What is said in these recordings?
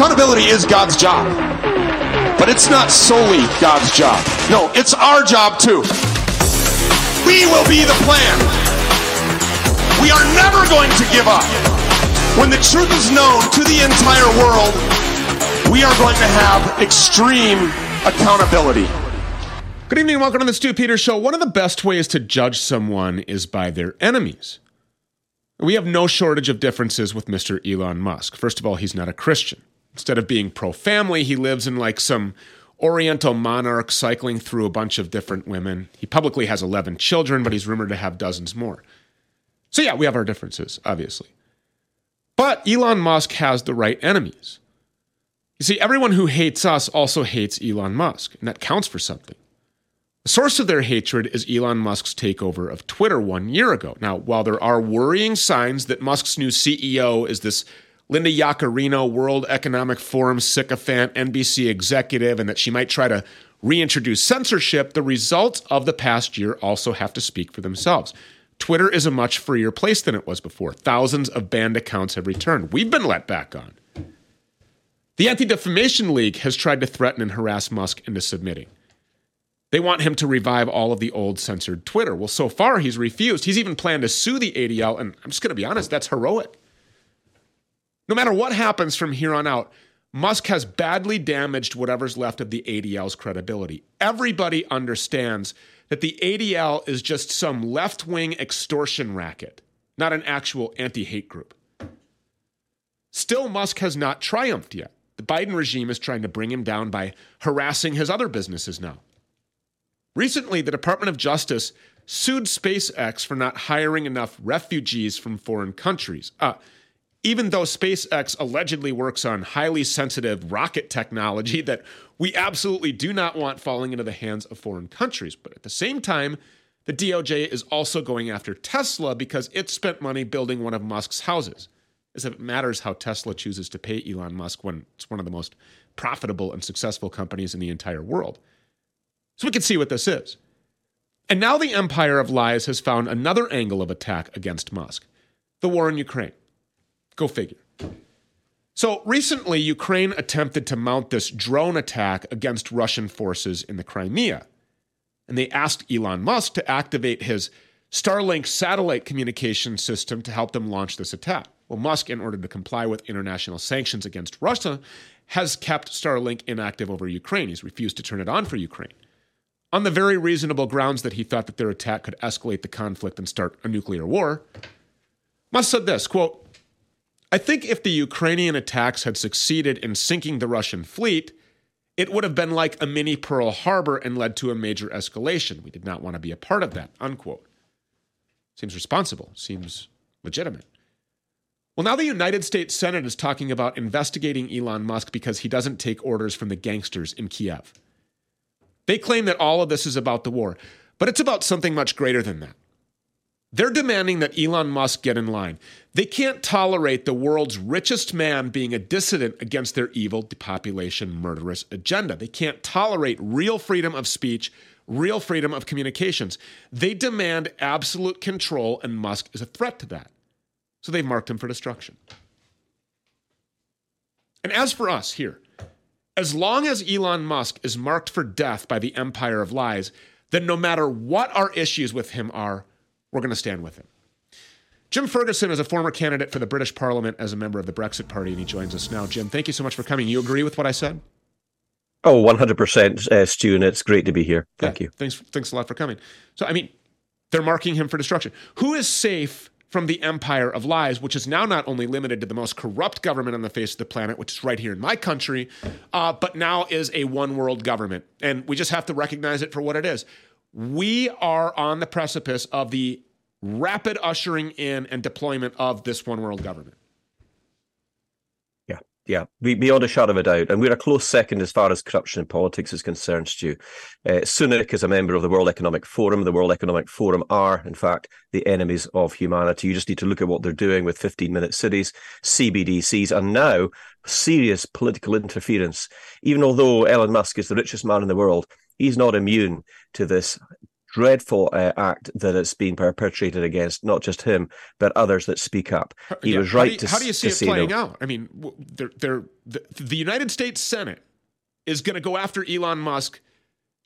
Accountability is God's job. But it's not solely God's job. No, it's our job too. We will be the plan. We are never going to give up. When the truth is known to the entire world, we are going to have extreme accountability. Good evening welcome to the Stew Peters Show. One of the best ways to judge someone is by their enemies. We have no shortage of differences with Mr. Elon Musk. First of all, he's not a Christian. Instead of being pro family, he lives in like some Oriental monarch cycling through a bunch of different women. He publicly has 11 children, but he's rumored to have dozens more. So, yeah, we have our differences, obviously. But Elon Musk has the right enemies. You see, everyone who hates us also hates Elon Musk, and that counts for something. The source of their hatred is Elon Musk's takeover of Twitter one year ago. Now, while there are worrying signs that Musk's new CEO is this Linda Yaccarino, World Economic Forum sycophant, NBC executive, and that she might try to reintroduce censorship, the results of the past year also have to speak for themselves. Twitter is a much freer place than it was before. Thousands of banned accounts have returned. We've been let back on. The Anti Defamation League has tried to threaten and harass Musk into submitting. They want him to revive all of the old censored Twitter. Well, so far he's refused. He's even planned to sue the ADL, and I'm just going to be honest, that's heroic. No matter what happens from here on out, Musk has badly damaged whatever's left of the ADL's credibility. Everybody understands that the ADL is just some left wing extortion racket, not an actual anti hate group. Still, Musk has not triumphed yet. The Biden regime is trying to bring him down by harassing his other businesses now. Recently, the Department of Justice sued SpaceX for not hiring enough refugees from foreign countries. Uh, even though SpaceX allegedly works on highly sensitive rocket technology that we absolutely do not want falling into the hands of foreign countries. But at the same time, the DOJ is also going after Tesla because it spent money building one of Musk's houses. As if it matters how Tesla chooses to pay Elon Musk when it's one of the most profitable and successful companies in the entire world. So we can see what this is. And now the empire of lies has found another angle of attack against Musk the war in Ukraine. Go figure. So recently, Ukraine attempted to mount this drone attack against Russian forces in the Crimea. And they asked Elon Musk to activate his Starlink satellite communication system to help them launch this attack. Well, Musk, in order to comply with international sanctions against Russia, has kept Starlink inactive over Ukraine. He's refused to turn it on for Ukraine on the very reasonable grounds that he thought that their attack could escalate the conflict and start a nuclear war. Musk said this quote, I think if the Ukrainian attacks had succeeded in sinking the Russian fleet, it would have been like a mini Pearl Harbor and led to a major escalation. We did not want to be a part of that. Unquote. Seems responsible, seems legitimate. Well, now the United States Senate is talking about investigating Elon Musk because he doesn't take orders from the gangsters in Kiev. They claim that all of this is about the war, but it's about something much greater than that. They're demanding that Elon Musk get in line. They can't tolerate the world's richest man being a dissident against their evil depopulation murderous agenda. They can't tolerate real freedom of speech, real freedom of communications. They demand absolute control, and Musk is a threat to that. So they've marked him for destruction. And as for us here, as long as Elon Musk is marked for death by the empire of lies, then no matter what our issues with him are, we're going to stand with him. Jim Ferguson is a former candidate for the British Parliament as a member of the Brexit Party, and he joins us now. Jim, thank you so much for coming. You agree with what I said? Oh, 100%, uh, Stew, and it's great to be here. Thank yeah, you. Thanks, thanks a lot for coming. So, I mean, they're marking him for destruction. Who is safe from the empire of lies, which is now not only limited to the most corrupt government on the face of the planet, which is right here in my country, uh, but now is a one world government. And we just have to recognize it for what it is. We are on the precipice of the rapid ushering in and deployment of this one world government. Yeah, yeah, beyond a shadow of a doubt. And we're a close second as far as corruption in politics is concerned, Stew. Uh, Sunak is a member of the World Economic Forum. The World Economic Forum are, in fact, the enemies of humanity. You just need to look at what they're doing with 15 minute cities, CBDCs, and now serious political interference. Even although Elon Musk is the richest man in the world, he's not immune to this dreadful uh, act that it's been perpetrated against not just him but others that speak up. He yeah. was right how to. How do you see it playing no. out? I mean, they're, they're, the, the United States Senate is going to go after Elon Musk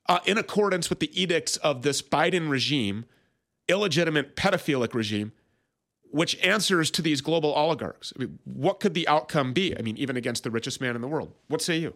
uh, in accordance with the edicts of this Biden regime, illegitimate pedophilic regime, which answers to these global oligarchs. I mean, what could the outcome be? I mean, even against the richest man in the world. What say you?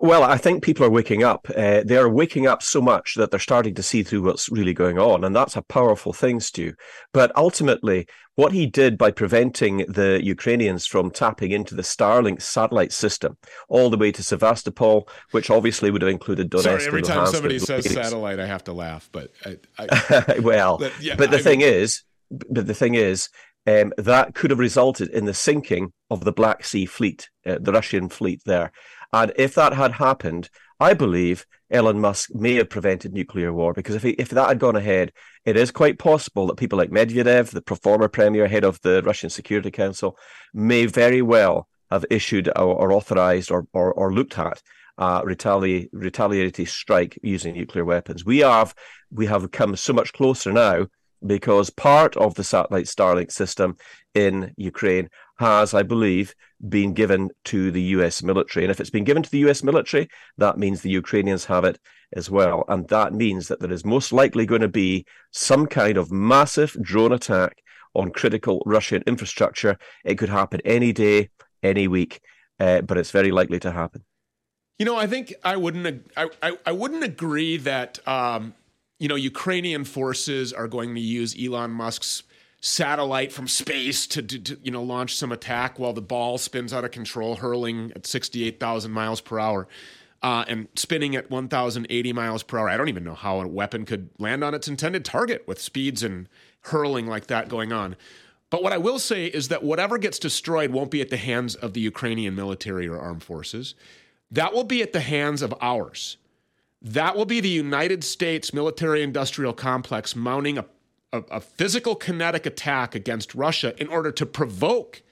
Well, I think people are waking up. Uh, they are waking up so much that they're starting to see through what's really going on. And that's a powerful thing, Stew. But ultimately, what he did by preventing the Ukrainians from tapping into the Starlink satellite system all the way to Sevastopol, which obviously would have included Donetsk. Sorry, every time somebody says satellite, I have to laugh. But I, I, well, but, yeah, but the I thing mean... is, but the thing is, um, that could have resulted in the sinking of the Black Sea fleet, uh, the Russian fleet there. And if that had happened, I believe Elon Musk may have prevented nuclear war because if he, if that had gone ahead, it is quite possible that people like Medvedev, the former premier head of the Russian Security Council, may very well have issued or, or authorized or, or, or looked at retali- retaliatory strike using nuclear weapons. We have we have come so much closer now because part of the satellite Starlink system in Ukraine has, I believe, been given to the US military. And if it's been given to the US military, that means the Ukrainians have it as well. And that means that there is most likely going to be some kind of massive drone attack on critical Russian infrastructure. It could happen any day, any week, uh, but it's very likely to happen. You know, I think I wouldn't. I, I, I wouldn't agree that um, you know Ukrainian forces are going to use Elon Musk's satellite from space to, to, to, you know launch some attack while the ball spins out of control, hurling at 68,000 miles per hour. Uh, and spinning at 1,080 miles per hour. I don't even know how a weapon could land on its intended target with speeds and hurling like that going on. But what I will say is that whatever gets destroyed won't be at the hands of the Ukrainian military or armed forces. That will be at the hands of ours. That will be the United States military industrial complex mounting a a, a physical kinetic attack against Russia in order to provoke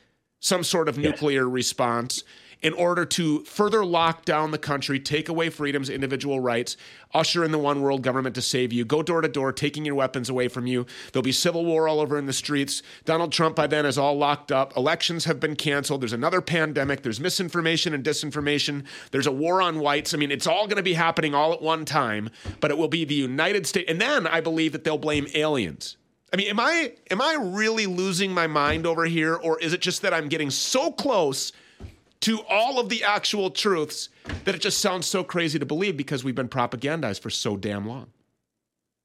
some sort of nuclear response in order to further lock down the country, take away freedoms, individual rights, usher in the one world government to save you, go door to door, taking your weapons away from you. There'll be civil war all over in the streets. Donald Trump by then is all locked up. Elections have been canceled. There's another pandemic. There's misinformation and disinformation. There's a war on whites. I mean, it's all going to be happening all at one time, but it will be the United States. And then I believe that they'll blame aliens I mean, am I am I really losing my mind over here, or is it just that I'm getting so close to all of the actual truths that it just sounds so crazy to believe because we've been propagandized for so damn long?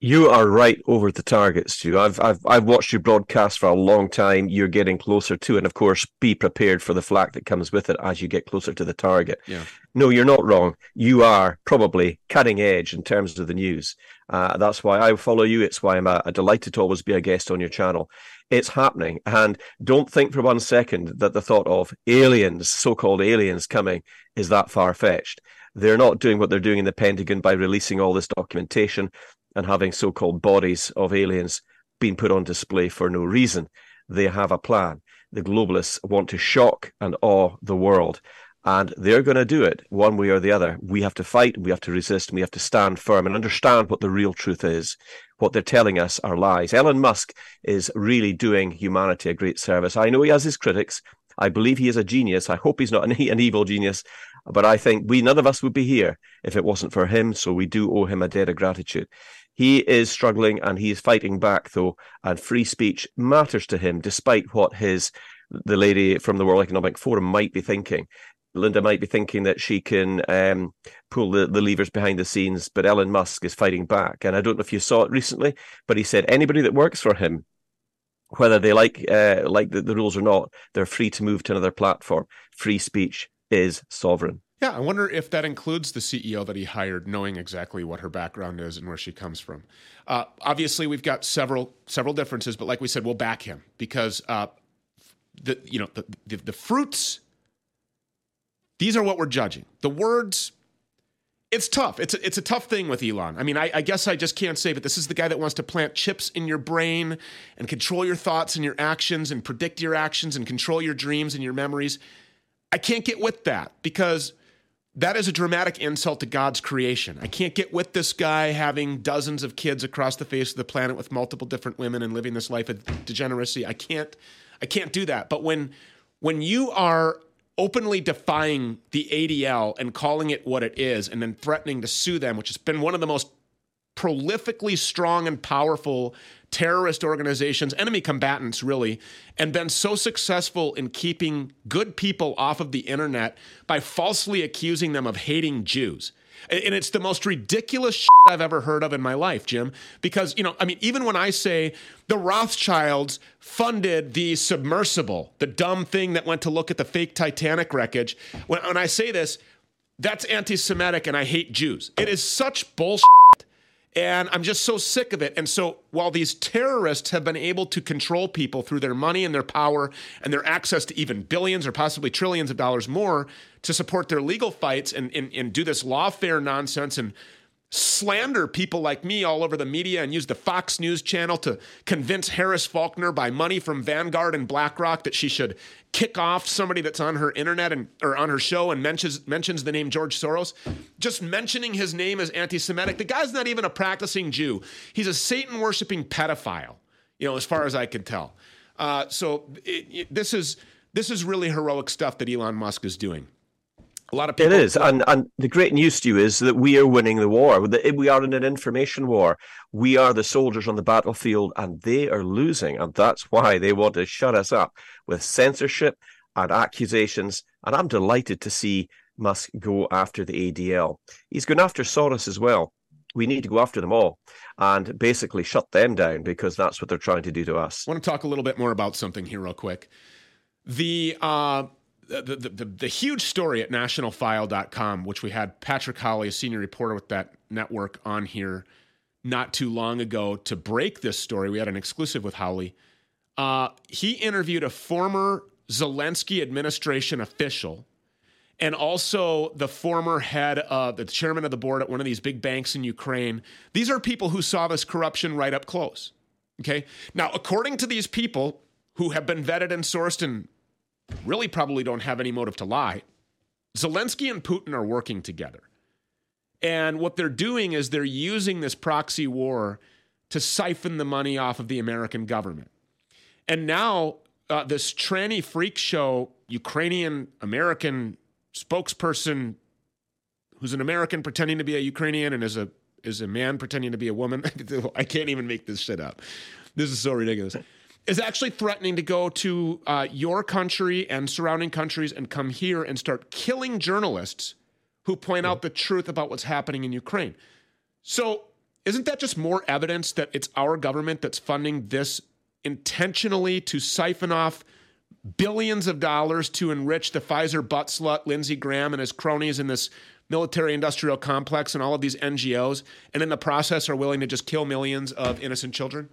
You are right over the target, Stu. I've I've I've watched you broadcast for a long time. You're getting closer to and of course, be prepared for the flack that comes with it as you get closer to the target. Yeah. No, you're not wrong. You are probably cutting edge in terms of the news. Uh, that's why I follow you. It's why I'm a, a delighted to always be a guest on your channel. It's happening, and don't think for one second that the thought of aliens, so-called aliens, coming is that far fetched. They're not doing what they're doing in the Pentagon by releasing all this documentation and having so called bodies of aliens being put on display for no reason. They have a plan. The globalists want to shock and awe the world. And they're going to do it one way or the other. We have to fight, we have to resist, we have to stand firm and understand what the real truth is. What they're telling us are lies. Elon Musk is really doing humanity a great service. I know he has his critics. I believe he is a genius. I hope he's not an, an evil genius. But I think we, none of us would be here if it wasn't for him. So we do owe him a debt of gratitude. He is struggling and he is fighting back, though, and free speech matters to him, despite what his the lady from the World Economic Forum might be thinking. Linda might be thinking that she can um, pull the, the levers behind the scenes, but Elon Musk is fighting back. And I don't know if you saw it recently, but he said anybody that works for him, whether they like uh, like the, the rules or not, they're free to move to another platform. Free speech is sovereign. Yeah, I wonder if that includes the CEO that he hired, knowing exactly what her background is and where she comes from. Uh, obviously, we've got several several differences, but like we said, we'll back him because uh, the you know the, the, the fruits. These are what we're judging. The words. It's tough. It's a, it's a tough thing with Elon. I mean, I, I guess I just can't say, but this is the guy that wants to plant chips in your brain and control your thoughts and your actions and predict your actions and control your dreams and your memories. I can't get with that because that is a dramatic insult to God's creation. I can't get with this guy having dozens of kids across the face of the planet with multiple different women and living this life of degeneracy. I can't I can't do that. But when when you are openly defying the ADL and calling it what it is and then threatening to sue them, which has been one of the most prolifically strong and powerful terrorist organizations, enemy combatants, really, and been so successful in keeping good people off of the internet by falsely accusing them of hating Jews. And it's the most ridiculous shit I've ever heard of in my life, Jim. Because, you know, I mean, even when I say the Rothschilds funded the submersible, the dumb thing that went to look at the fake Titanic wreckage, when, when I say this, that's anti Semitic and I hate Jews. It is such bullshit. And I'm just so sick of it. And so while these terrorists have been able to control people through their money and their power and their access to even billions or possibly trillions of dollars more to support their legal fights and, and, and do this lawfare nonsense and slander people like me all over the media and use the Fox News channel to convince Harris Faulkner by money from Vanguard and BlackRock that she should kick off somebody that's on her internet and or on her show and mentions mentions the name George Soros. Just mentioning his name as anti-Semitic. The guy's not even a practicing Jew. He's a Satan worshiping pedophile. You know, as far as I can tell. Uh, so it, it, this is this is really heroic stuff that Elon Musk is doing. A lot of people. It is, and and the great news to you is that we are winning the war. We are in an information war. We are the soldiers on the battlefield, and they are losing, and that's why they want to shut us up with censorship and accusations. And I'm delighted to see Musk go after the ADL. He's going after Soros as well. We need to go after them all and basically shut them down because that's what they're trying to do to us. I want to talk a little bit more about something here, real quick. The uh, the, the, the, huge story at nationalfile.com, which we had Patrick Howley, a senior reporter with that network, on here not too long ago to break this story. We had an exclusive with Howley. Uh, he interviewed a former Zelensky administration official and also the former head, of the chairman of the board at one of these big banks in Ukraine. These are people who saw this corruption right up close. Okay. Now, according to these people who have been vetted and sourced and really probably don't have any motive to lie. Zelensky and Putin are working together. And what they're doing is they're using this proxy war to siphon the money off of the American government. And now, uh, this tranny freak show Ukrainian American spokesperson who's an American pretending to be a Ukrainian and is a is a man pretending to be a woman. I can't even make this shit up. This is so ridiculous is actually threatening to go to uh, your country and surrounding countries and come here and start killing journalists who point out the truth about what's happening in Ukraine. So, isn't that just more evidence that it's our government that's funding this intentionally to siphon off billions of dollars to enrich the Pfizer butt slut Lindsey Graham and his cronies in this military industrial complex and all of these NGOs, and in the process are willing to just kill millions of innocent children?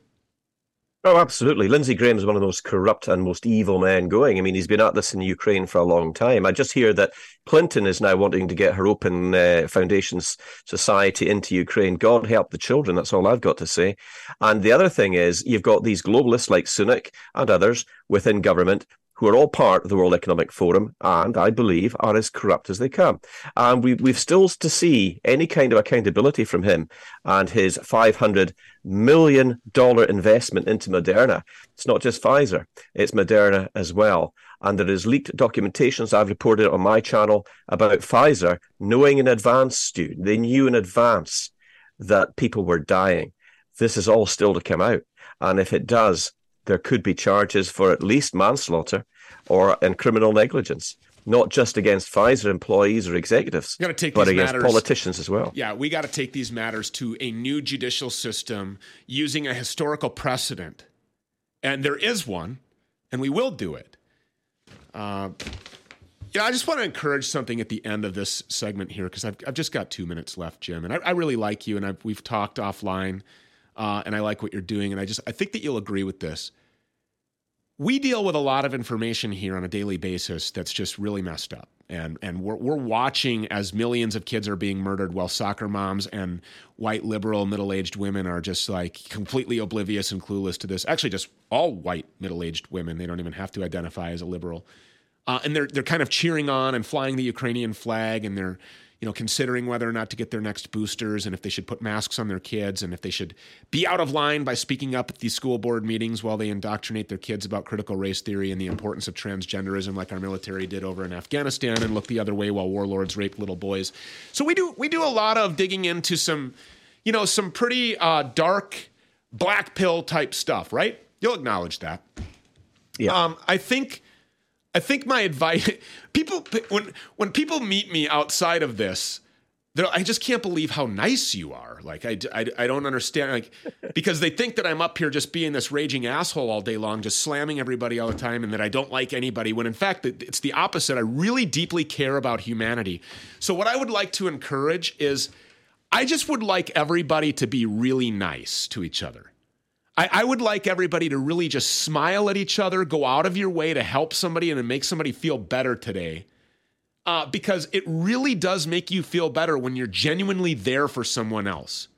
Oh, absolutely. Lindsey Graham is one of the most corrupt and most evil men going. I mean, he's been at this in Ukraine for a long time. I just hear that Clinton is now wanting to get her Open uh, Foundations Society into Ukraine. God help the children. That's all I've got to say. And the other thing is, you've got these globalists like Sunak and others within government who are all part of the World Economic Forum and I believe are as corrupt as they come. And we, we've still to see any kind of accountability from him and his $500 million investment into Moderna. It's not just Pfizer, it's Moderna as well. And there is leaked documentations I've reported on my channel about Pfizer knowing in advance, Stew, they knew in advance that people were dying. This is all still to come out. And if it does, there could be charges for at least manslaughter or in criminal negligence, not just against Pfizer employees or executives, but against matters, politicians as well. Yeah, we got to take these matters to a new judicial system using a historical precedent. And there is one, and we will do it. Uh, yeah, I just want to encourage something at the end of this segment here because I've, I've just got two minutes left, Jim, and I, I really like you, and I've, we've talked offline uh, and I like what you're doing. And I just I think that you'll agree with this. We deal with a lot of information here on a daily basis that's just really messed up. And, and we're, we're watching as millions of kids are being murdered while soccer moms and white liberal middle aged women are just like completely oblivious and clueless to this. Actually, just all white middle aged women. They don't even have to identify as a liberal. uh, and they're they're kind of cheering on and flying the Ukrainian flag, and they're you know considering whether or not to get their next boosters, and if they should put masks on their kids, and if they should be out of line by speaking up at these school board meetings while they indoctrinate their kids about critical race theory and the importance of transgenderism, like our military did over in Afghanistan, and look the other way while warlords rape little boys. So we do we do a lot of digging into some you know some pretty uh, dark black pill type stuff, right? You'll acknowledge that. Yeah. Um, I think I think my advice people when when people meet me outside of this, I just can't believe how nice you are. Like I, I, I don't understand like because they think that I'm up here just being this raging asshole all day long, just slamming everybody all the time, and that I don't like anybody. When in fact it's the opposite. I really deeply care about humanity. So what I would like to encourage is, I just would like everybody to be really nice to each other. I, I, would like everybody to really just smile at each other, go out of your way to help somebody and to make somebody feel better today. Uh, because it really does make you feel better when you're genuinely there for someone else.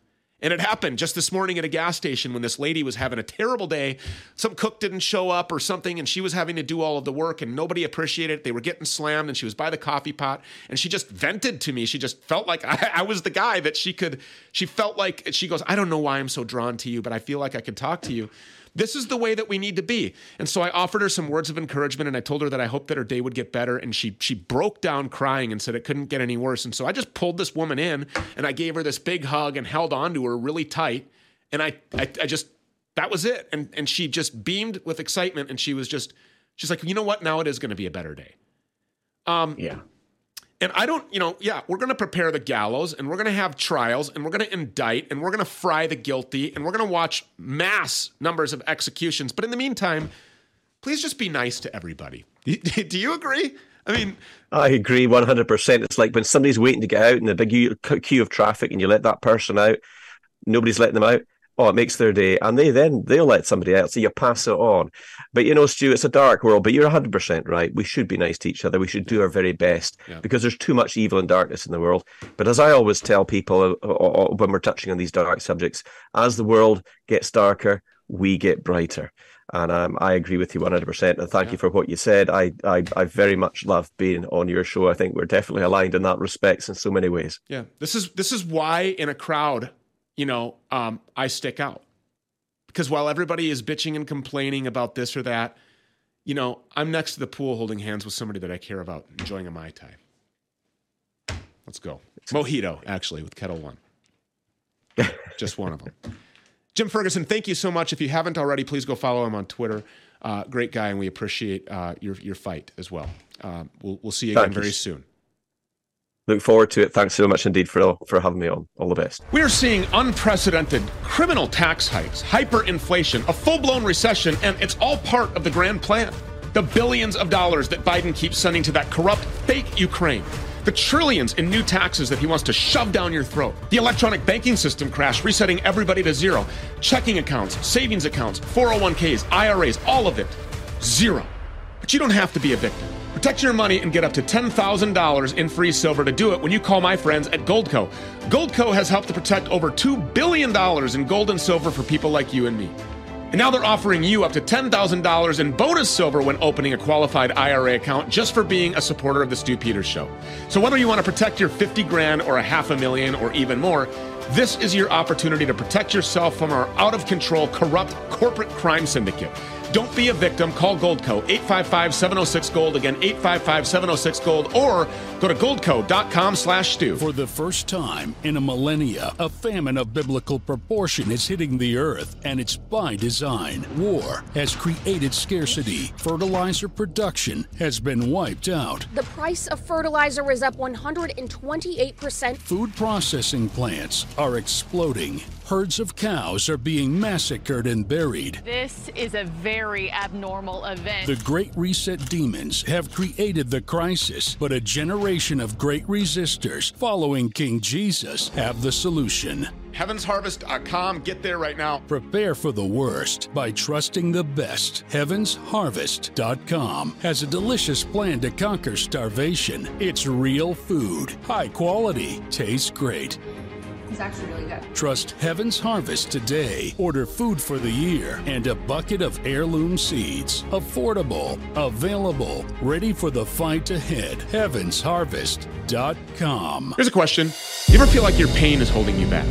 And it happened just this morning at a gas station when this lady was having a terrible day. Some cook didn't show up or something, and she was having to do all of the work, and nobody appreciated it. They were getting slammed, and she was by the coffee pot, and she just vented to me. She just felt like I, I was the guy that she could, she felt like, she goes, I don't know why I'm so drawn to you, but I feel like I could talk to you. This is the way that we need to be. And so I offered her some words of encouragement and I told her that I hoped that her day would get better. And she she broke down crying and said it couldn't get any worse. And so I just pulled this woman in and I gave her this big hug and held on to her really tight. And I I, I just that was it. And and she just beamed with excitement and she was just she's like, you know what? Now it is going to be a better day. Um, yeah. And I don't, you know, yeah, we're going to prepare the gallows and we're going to have trials and we're going to indict and we're going to fry the guilty and we're going to watch mass numbers of executions. But in the meantime, please just be nice to everybody. Do you agree? I mean, I agree 100%. It's like when somebody's waiting to get out in the big queue of traffic and you let that person out, nobody's letting them out oh, it makes their day, and they then they'll let somebody else. So you pass it on. But you know, Stew, it's a dark world. But you're 100 percent right. We should be nice to each other. We should do our very best yeah. because there's too much evil and darkness in the world. But as I always tell people uh, uh, uh, when we're touching on these dark subjects, as the world gets darker, we get brighter. And um, I agree with you 100%. And thank yeah. you for what you said. I, I, I very much love being on your show. I think we're definitely aligned in that respects in so many ways. Yeah. This is, this is why in a crowd, you know, um, I stick out. Because while everybody is bitching and complaining about this or that, you know, I'm next to the pool holding hands with somebody that I care about, enjoying a Mai Tai. Let's go. Mojito, actually, with Ketel One. Just one of them. Jim Ferguson, thank you so much. If you haven't already, please go follow him on Twitter. Uh, great guy, and we appreciate uh, your your fight as well. Uh, we'll we'll see you again very soon look forward to it. Thanks so much indeed for for having me on. All the best. We are seeing unprecedented criminal tax hikes, hyperinflation, a full blown recession, and it's all part of the grand plan. The billions of dollars that Biden keeps sending to that corrupt, fake Ukraine. The trillions in new taxes that he wants to shove down your throat. The electronic banking system crash, resetting everybody to zero. Checking accounts, savings accounts, 401ks, IRAs, all of it. Zero. But you don't have to be a victim. Protect your money and get up to $10,000 in free silver to do it when you call my friends at Goldco. Goldco has helped to protect over $2 billion in gold and silver for people like you and me. And now they're offering you up to $10,000 in bonus silver when opening a qualified IRA account just for being a supporter of the Stew Peters Show. So whether you want to protect your 50 grand or a half a million or even more, this is your opportunity to protect yourself from our out of control, corrupt corporate crime syndicate. Don't be a victim. Call Goldco 855 706 Gold. Again, 855 706 Gold. Or go to goldco.com slash stew. For the first time in a millennia, a famine of biblical proportion is hitting the earth, and it's by design. War has created scarcity. Fertilizer production has been wiped out. The price of fertilizer is up 128%. Food processing plants are exploding herds of cows are being massacred and buried. This is a very abnormal event. The Great Reset demons have created the crisis, but a generation of great resistors following King Jesus have the solution. HeavensHarvest.com. Get there right now. Prepare for the worst by trusting the best. HeavensHarvest.com has a delicious plan to conquer starvation. It's real food, high quality, tastes great. It's actually really good. Trust Heaven's Harvest today. Order food for the year and a bucket of heirloom seeds. Affordable, available, ready for the fight ahead. HeavensHarvest.com. Here's a question You ever feel like your pain is holding you back?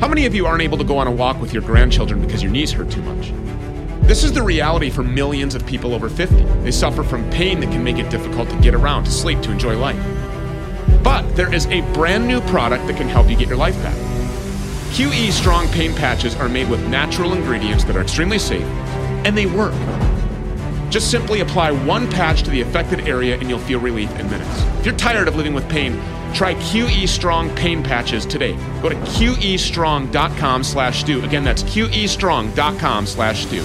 How many of you aren't able to go on a walk with your grandchildren because your knees hurt too much? This is the reality for millions of people over 50. They suffer from pain that can make it difficult to get around, to sleep, to enjoy life. But there is a brand new product that can help you get your life back. QE Strong Pain Patches are made with natural ingredients that are extremely safe, and they work. Just simply apply one patch to the affected area and you'll feel relief in minutes. If you're tired of living with pain, try QE Strong Pain Patches today. Go to QEstrong.com slash Stew. Again, that's QEstrong.com slash Stew.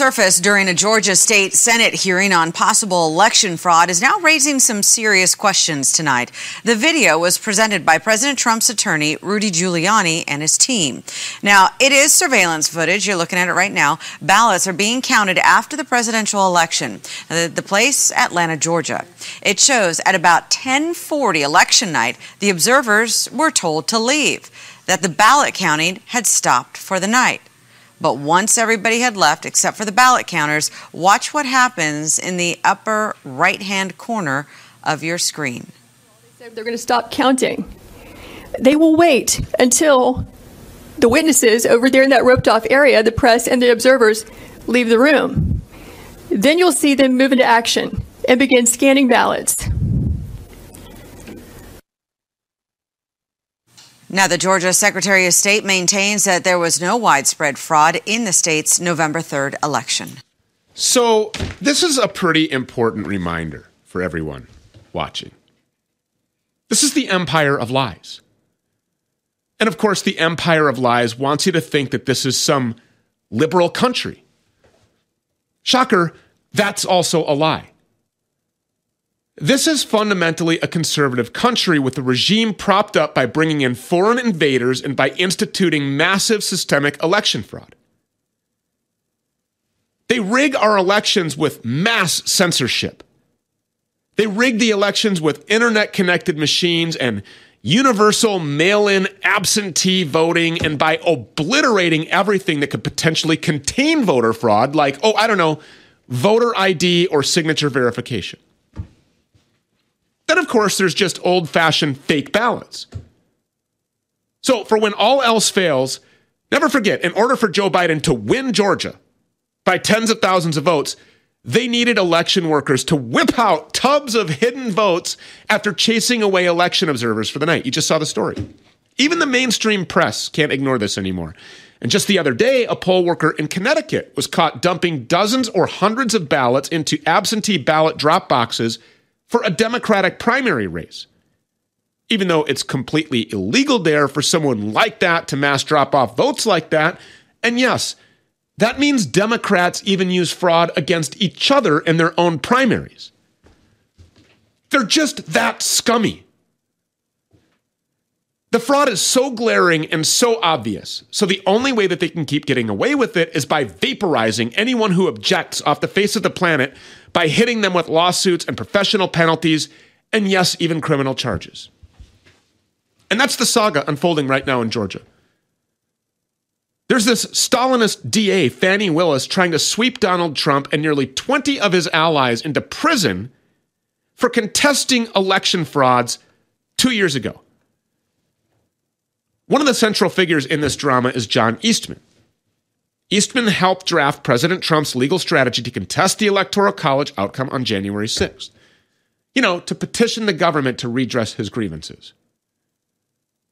Surfaced during a Georgia State Senate hearing on possible election fraud is now raising some serious questions tonight. The video was presented by President Trump's attorney, Rudy Giuliani, and his team. Now, it is surveillance footage. You're looking at it right now. Ballots are being counted after the presidential election. The, the place, Atlanta, Georgia. It shows at about 1040 election night, the observers were told to leave, that the ballot counting had stopped for the night. But once everybody had left, except for the ballot counters, watch what happens in the upper right hand corner of your screen. They're going to stop counting. They will wait until the witnesses over there in that roped off area, the press and the observers, leave the room. Then you'll see them move into action and begin scanning ballots. Now, the Georgia Secretary of State maintains that there was no widespread fraud in the state's November 3rd election. So, this is a pretty important reminder for everyone watching. This is the empire of lies. And of course, the empire of lies wants you to think that this is some liberal country. Shocker, that's also a lie. This is fundamentally a conservative country with a regime propped up by bringing in foreign invaders and by instituting massive systemic election fraud. They rig our elections with mass censorship. They rig the elections with internet connected machines and universal mail in absentee voting and by obliterating everything that could potentially contain voter fraud, like, oh, I don't know, voter ID or signature verification. Then, of course, there's just old fashioned fake ballots. So, for when all else fails, never forget in order for Joe Biden to win Georgia by tens of thousands of votes, they needed election workers to whip out tubs of hidden votes after chasing away election observers for the night. You just saw the story. Even the mainstream press can't ignore this anymore. And just the other day, a poll worker in Connecticut was caught dumping dozens or hundreds of ballots into absentee ballot drop boxes for a Democratic primary race. Even though it's completely illegal there for someone like that to mass drop off votes like that. And yes, that means Democrats even use fraud against each other in their own primaries. They're just that scummy. The fraud is so glaring and so obvious. So the only way that they can keep getting away with it is by vaporizing anyone who objects off the face of the planet by hitting them with lawsuits and professional penalties and yes, even criminal charges. And that's the saga unfolding right now in Georgia. There's this Stalinist DA, Fani Willis, trying to sweep Donald Trump and nearly 20 of his allies into prison for contesting election frauds two years ago. One of the central figures in this drama is John Eastman. Eastman helped draft President Trump's legal strategy to contest the Electoral College outcome on January 6th. You know, to petition the government to redress his grievances.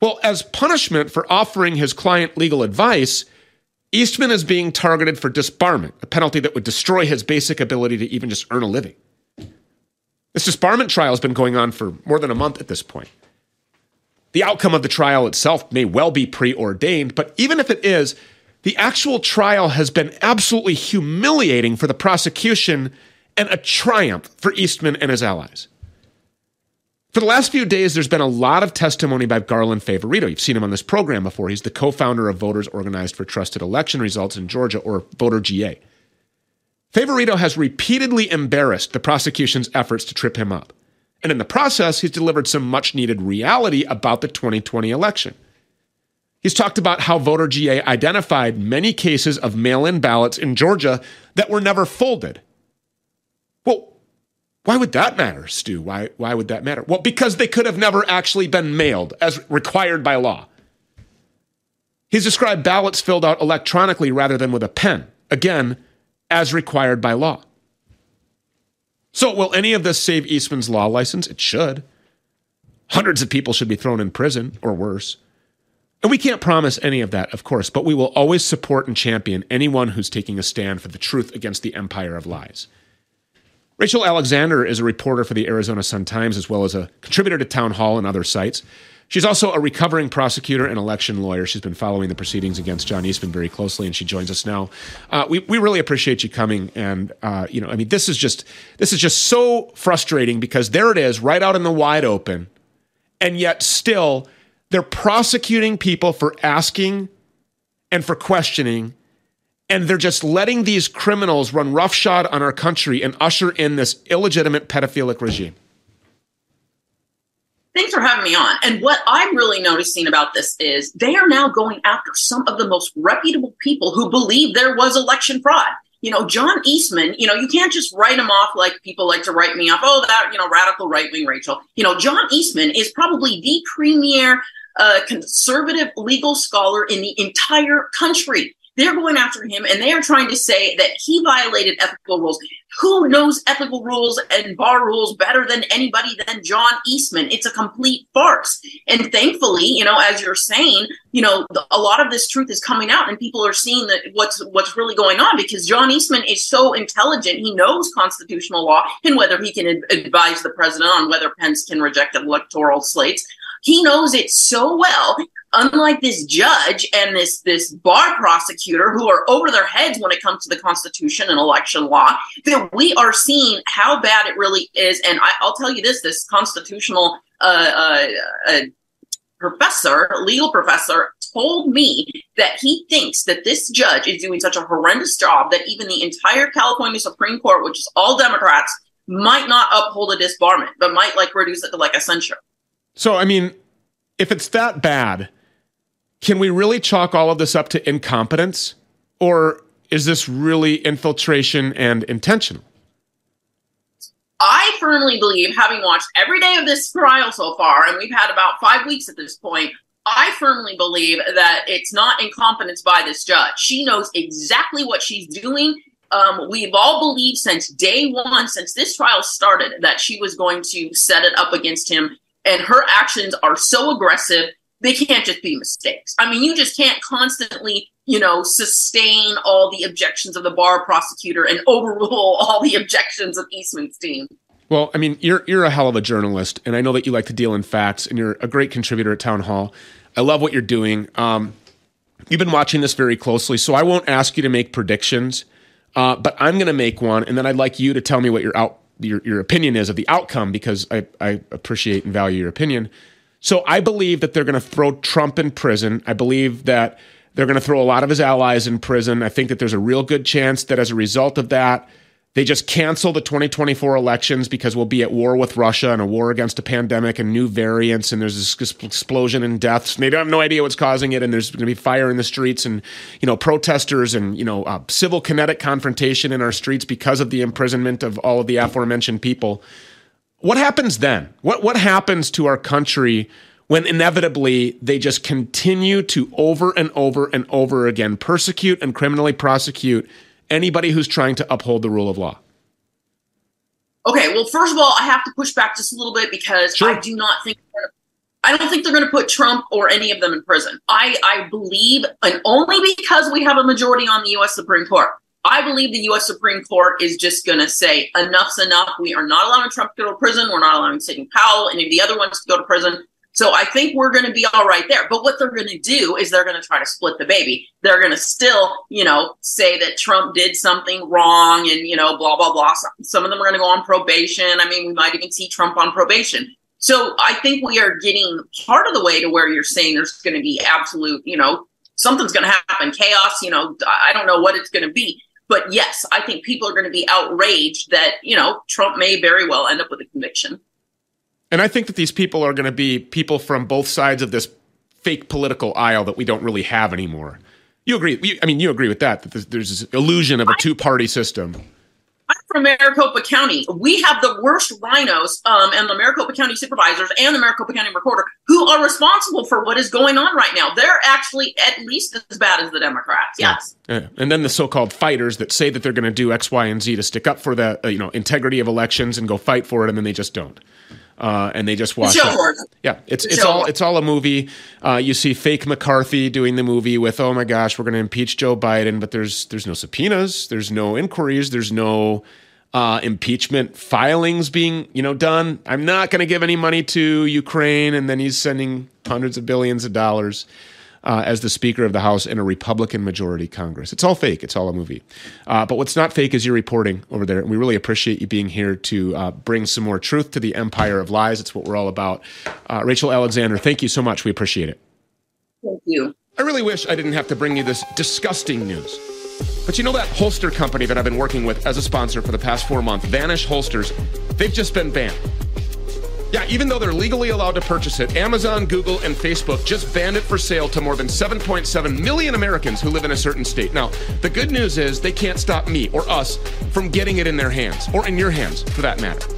Well, as punishment for offering his client legal advice, Eastman is being targeted for disbarment, a penalty that would destroy his basic ability to even just earn a living. This disbarment trial has been going on for more than a month at this point. The outcome of the trial itself may well be preordained, but even if it is, the actual trial has been absolutely humiliating for the prosecution and a triumph for Eastman and his allies. For the last few days, there's been a lot of testimony by Garland Favorito. You've seen him on this program before. He's the co founder of Voters Organized for Trusted Election Results in Georgia, or Voter GA. Favorito has repeatedly embarrassed the prosecution's efforts to trip him up. And in the process, he's delivered some much needed reality about the 2020 election. He's talked about how Voter GA identified many cases of mail in ballots in Georgia that were never folded. Well, why would that matter, Stew? Why, why would that matter? Well, because they could have never actually been mailed as required by law. He's described ballots filled out electronically rather than with a pen, again, as required by law. So, will any of this save Eastman's law license? It should. Hundreds of people should be thrown in prison or worse. And we can't promise any of that, of course, but we will always support and champion anyone who's taking a stand for the truth against the empire of lies. Rachel Alexander is a reporter for the Arizona Sun Times as well as a contributor to Town Hall and other sites. She's also a recovering prosecutor and election lawyer. She's been following the proceedings against John Eastman very closely, and she joins us now. Uh, we we really appreciate you coming, and uh, you know, I mean, this is just this is just so frustrating because there it is, right out in the wide open, and yet still they're prosecuting people for asking and for questioning, and they're just letting these criminals run roughshod on our country and usher in this illegitimate pedophilic regime. Thanks for having me on. And what I'm really noticing about this is they are now going after some of the most reputable people who believe there was election fraud. You know, John Eastman, you know, you can't just write him off like people like to write me off. Oh, that, you know, radical right wing Rachel. You know, John Eastman is probably the premier uh, conservative legal scholar in the entire country. They're going after him and they are trying to say that he violated ethical rules. Who knows ethical rules and bar rules better than anybody than John Eastman? It's a complete farce. And thankfully, you know, as you're saying, you know, a lot of this truth is coming out and people are seeing that what's what's really going on because John Eastman is so intelligent. He knows constitutional law and whether he can advise the president on whether Pence can reject electoral slates. He knows it so well unlike this judge and this this bar prosecutor who are over their heads when it comes to the constitution and election law that we are seeing how bad it really is. And I, will tell you this this constitutional uh, uh, uh, professor legal professor told me that he thinks that this judge is doing such a horrendous job that even the entire california supreme court which is all democrats might not uphold a disbarment but might like reduce it to like a censure so i mean if it's that bad can we really chalk all of this up to incompetence? Or is this really infiltration and intentional? I firmly believe, having watched every day of this trial so far, and we've had about five weeks at this point, I firmly believe that it's not incompetence by this judge. She knows exactly what she's doing. Um, we've all believed since day one, since this trial started, that she was going to set it up against him. And her actions are so aggressive they can't just be mistakes. I mean, you just can't constantly, you know, sustain all the objections of the bar prosecutor and overrule all the objections of Eastman's team. Well, I mean, you're you're a hell of a journalist, and I know that you like to deal in facts, and you're a great contributor at Town Hall. I love what you're doing. Um, you've been watching this very closely, so I won't ask you to make predictions, uh, but I'm going to make one, and then I'd like you to tell me what your out your, your opinion is of the outcome because I, I appreciate and value your opinion. So I believe that they're going to throw Trump in prison. I believe that they're going to throw a lot of his allies in prison. I think that there's a real good chance that as a result of that, they just cancel the 2024 elections because we'll be at war with Russia and a war against a pandemic and new variants, and there's this explosion in deaths. And they don't have no idea what's causing it, and there's going to be fire in the streets, and you know protesters and you know uh, civil kinetic confrontation in our streets because of the imprisonment of all of the aforementioned people. What happens then? What what happens to our country when inevitably they just continue to over and over and over again persecute and criminally prosecute anybody who's trying to uphold the rule of law? Okay, well, first of all, I have to push back just a little bit because sure. I do not think I don't think they're going to put Trump or any of them in prison. I, I believe, and only because we have a majority on the U.S. Supreme Court. I believe the U.S. Supreme Court is just going to say enough's enough. We are not allowing Trump to go to prison. We're not allowing Sidney Powell, any of the other ones to go to prison. So I think we're going to be all right there. But what they're going to do is they're going to try to split the baby. They're going to still, you know, say that Trump did something wrong and, you know, blah, blah, blah. Some of them are going to go on probation. I mean, we might even see Trump on probation. So I think we are getting part of the way to where you're saying there's going to be absolute, you know, something's going to happen, chaos, you know, I don't know what it's going to be. But yes, I think people are going to be outraged that, you know, Trump may very well end up with a conviction. And I think that these people are going to be people from both sides of this fake political aisle that we don't really have anymore. You agree? I mean, you agree with that? That there's this illusion of a two-party system. I'm from Maricopa County. We have the worst RINOs um, and the Maricopa County supervisors and the Maricopa County recorder who are responsible for what is going on right now. They're actually at least as bad as the Democrats. Yes. Yeah. Yeah. And then the so-called fighters that say that they're going to do X, Y, and Z to stick up for the uh, you know integrity of elections and go fight for it, and then they just don't uh, and they just watch. It's yeah, it's it's all it's all a movie. Uh, you see fake McCarthy doing the movie with, oh my gosh, we're going to impeach Joe Biden, but there's there's no subpoenas, there's no inquiries, there's no uh, impeachment filings being you know done. I'm not going to give any money to Ukraine, and then he's sending hundreds of billions of dollars uh, as the Speaker of the House in a Republican majority Congress. It's all fake. It's all a movie. Uh, but what's not fake is your reporting over there. And we really appreciate you being here to uh, bring some more truth to the empire of lies. It's what we're all about. Uh, Rachel Alexander, thank you so much. We appreciate it. Thank you. I really wish I didn't have to bring you this disgusting news. But you know that holster company that I've been working with as a sponsor for the past four months, Vanish Holsters, they've just been banned. Yeah, even though they're legally allowed to purchase it, Amazon, Google, and Facebook just banned it for sale to more than 7.7 million Americans who live in a certain state. Now, the good news is they can't stop me or us from getting it in their hands, or in your hands for that matter.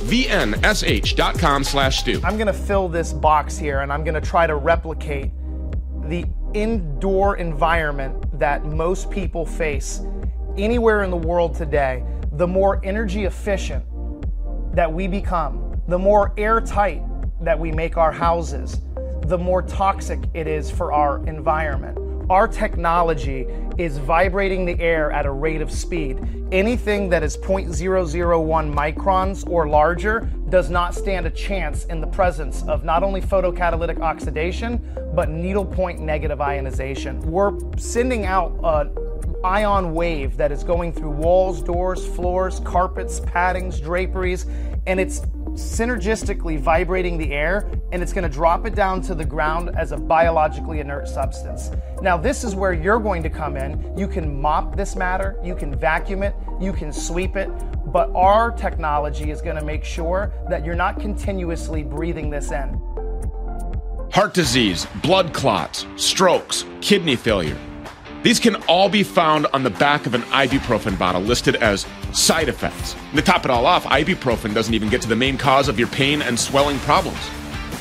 vnsh.com slash stew. I'm going to fill this box here and I'm going to try to replicate the indoor environment that most people face anywhere in the world today. The more energy efficient that we become, the more airtight that we make our houses, the more toxic it is for our environment. Our technology is vibrating the air at a rate of speed. Anything that is 0.001 microns or larger does not stand a chance in the presence of not only photocatalytic oxidation, but needlepoint negative ionization. We're sending out an ion wave that is going through walls, doors, floors, carpets, paddings, draperies, and it's synergistically vibrating the air and it's going to drop it down to the ground as a biologically inert substance. Now, this is where you're going to come in. You can mop this matter, you can vacuum it, you can sweep it, but our technology is going to make sure that you're not continuously breathing this in. Heart disease, blood clots, strokes, kidney failure. These can all be found on the back of an ibuprofen bottle listed as side effects. And to top it all off, ibuprofen doesn't even get to the main cause of your pain and swelling problems.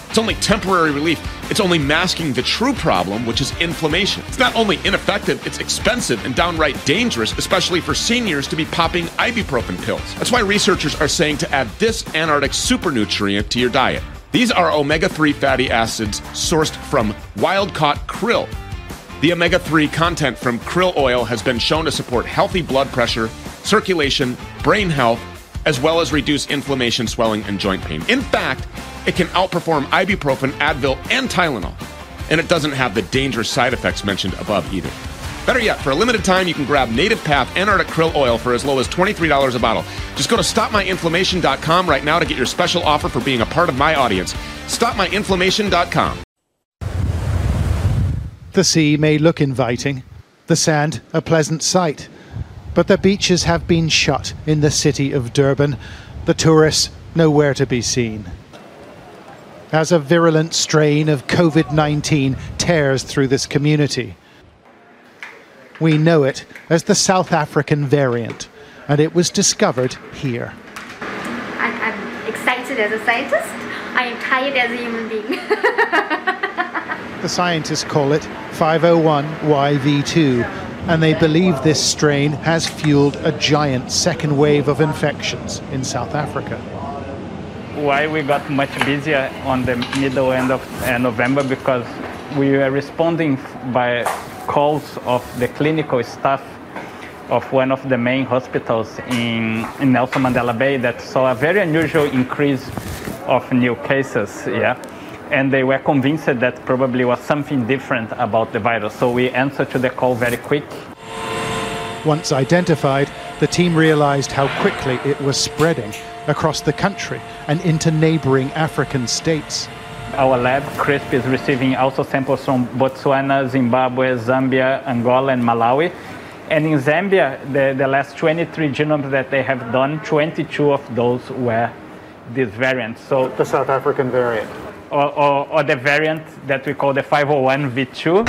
It's only temporary relief. It's only masking the true problem, which is inflammation. It's not only ineffective, it's expensive and downright dangerous, especially for seniors to be popping ibuprofen pills. That's why researchers are saying to add this Antarctic super nutrient to your diet. These are omega 3 fatty acids sourced from wild caught krill the omega 3 content from krill oil has been shown to support healthy blood pressure, circulation, brain health, as well as reduce inflammation, swelling, and joint pain. In fact, it can outperform ibuprofen, Advil, and Tylenol. And it doesn't have the dangerous side effects mentioned above either. Better yet, for a limited time, you can grab Native Path Antarctic Krill Oil for as low as $23 a bottle. Just go to stopmyinflammation.com right now to get your special offer for being a part of my audience. Stopmyinflammation.com. The sea may look inviting, the sand a pleasant sight, but the beaches have been shut in the city of Durban, the tourists nowhere to be seen. As a virulent strain of COVID 19 tears through this community, we know it as the South African variant, and it was discovered here. I, am excited as a scientist. I am tired as a human being. The scientists call it 501YV2, and they believe this strain has fueled a giant second wave of infections in South Africa. Why we got much busier on the middle end of uh, November because we were responding by calls of the clinical staff of one of the main hospitals in, in Nelson Mandela Bay that saw a very unusual increase of new cases. Yeah. And they were convinced that probably was something different about the virus. So we answered to the call very quick. Once identified, the team realized how quickly it was spreading across the country and into neighboring African states. Our lab, KRISP, is receiving also samples from Botswana, Zimbabwe, Zambia, Angola, and Malawi. And in Zambia, the, the last 23 genomes that they have done, 22 of those were this variant. So the South African variant. Or, or, or the variant that we call the 501v2.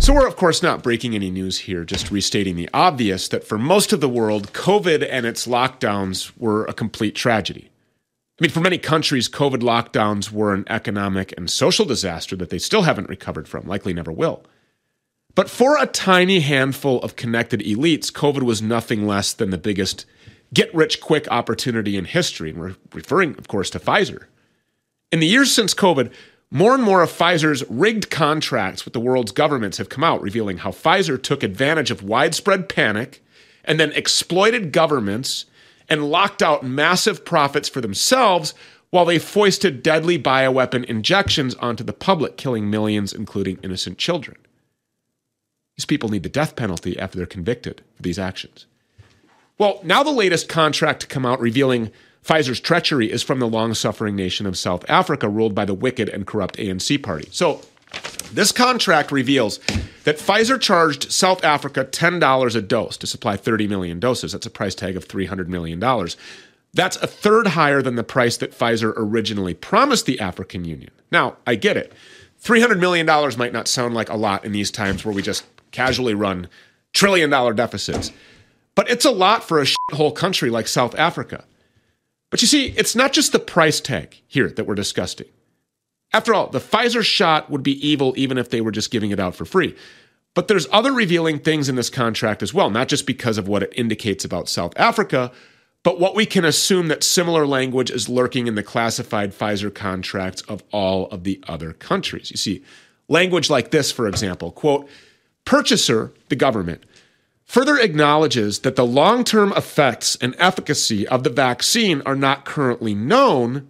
So, we're of course not breaking any news here, just restating the obvious that for most of the world, COVID and its lockdowns were a complete tragedy. I mean, for many countries, COVID lockdowns were an economic and social disaster that they still haven't recovered from, likely never will. But for a tiny handful of connected elites, COVID was nothing less than the biggest get rich quick opportunity in history. And we're referring, of course, to Pfizer. In the years since COVID, more and more of Pfizer's rigged contracts with the world's governments have come out, revealing how Pfizer took advantage of widespread panic and then exploited governments and locked out massive profits for themselves while they foisted deadly bioweapon injections onto the public, killing millions, including innocent children. These people need the death penalty after they're convicted for these actions. Well, now the latest contract to come out revealing Pfizer's treachery is from the long suffering nation of South Africa, ruled by the wicked and corrupt ANC party. So, this contract reveals that Pfizer charged South Africa $10 a dose to supply 30 million doses. That's a price tag of $300 million. That's a third higher than the price that Pfizer originally promised the African Union. Now, I get it. $300 million might not sound like a lot in these times where we just casually run trillion dollar deficits, but it's a lot for a whole country like South Africa. But you see, it's not just the price tag here that we're discussing. After all, the Pfizer shot would be evil even if they were just giving it out for free. But there's other revealing things in this contract as well, not just because of what it indicates about South Africa, but what we can assume that similar language is lurking in the classified Pfizer contracts of all of the other countries. You see, language like this, for example, quote, purchaser, the government, further acknowledges that the long term effects and efficacy of the vaccine are not currently known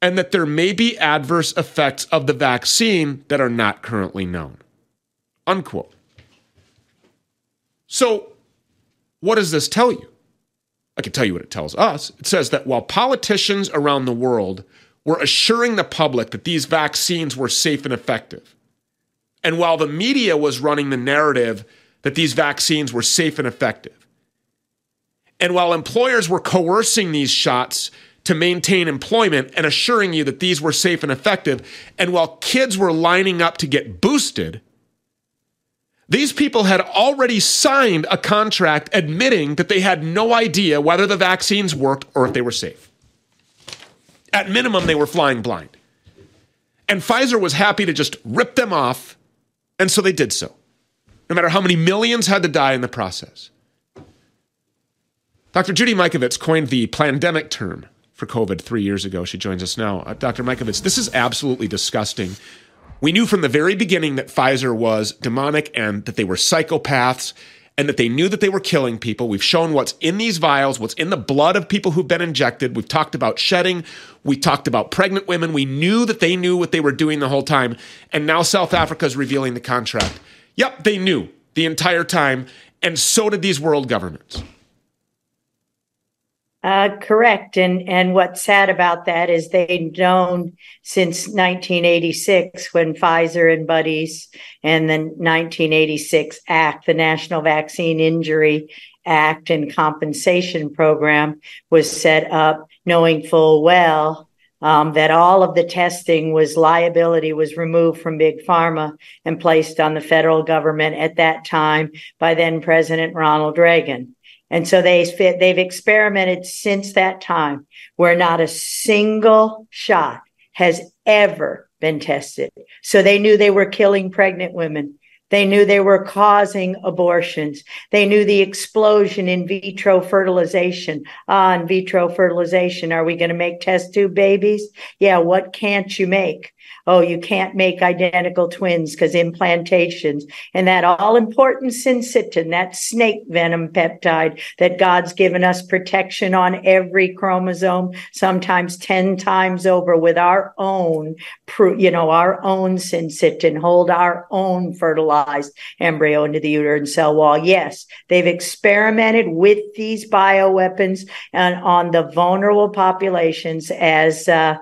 and that there may be adverse effects of the vaccine that are not currently known. Unquote. So, what does this tell you? I can tell you what it tells us. It says that while politicians around the world were assuring the public that these vaccines were safe and effective, and while the media was running the narrative that these vaccines were safe and effective, and while employers were coercing these shots to maintain employment and assuring you that these were safe and effective. And while kids were lining up to get boosted, these people had already signed a contract admitting that they had no idea whether the vaccines worked or if they were safe. At minimum, they were flying blind. And Pfizer was happy to just rip them off, and so they did so, no matter how many millions had to die in the process. Dr. Judy Mikovits coined the pandemic term for COVID three years ago. She joins us now. Uh, Dr. Mikovits, this is absolutely disgusting. We knew from the very beginning that Pfizer was demonic and that they were psychopaths and that they knew that they were killing people. We've shown what's in these vials, what's in the blood of people who've been injected. We've talked about shedding. We talked about pregnant women. We knew that they knew what they were doing the whole time. And now South Africa is revealing the contract. Yep, they knew the entire time. And so did these world governments. Uh, correct. And and what's sad about that is they've known since 1986 when Pfizer and Buddies and the 1986 Act, the National Vaccine Injury Act and Compensation Program was set up, knowing full well um, that all of the testing was liability was removed from big pharma and placed on the federal government at that time by then President Ronald Reagan. And so they they've experimented since that time where not a single shot has ever been tested. So they knew they were killing pregnant women. They knew they were causing abortions. They knew the explosion in vitro fertilization. Ah, in vitro fertilization. Are we going to make test tube babies? Yeah. What can't you make? Oh, you can't make identical twins because implantations and that all important syncytin, that snake venom peptide that God's given us protection on every chromosome, sometimes 10 times over with our own, you know, our own syncytin, hold our own fertilized embryo into the uterine cell wall. Yes, they've experimented with these bioweapons and on the vulnerable populations as, uh,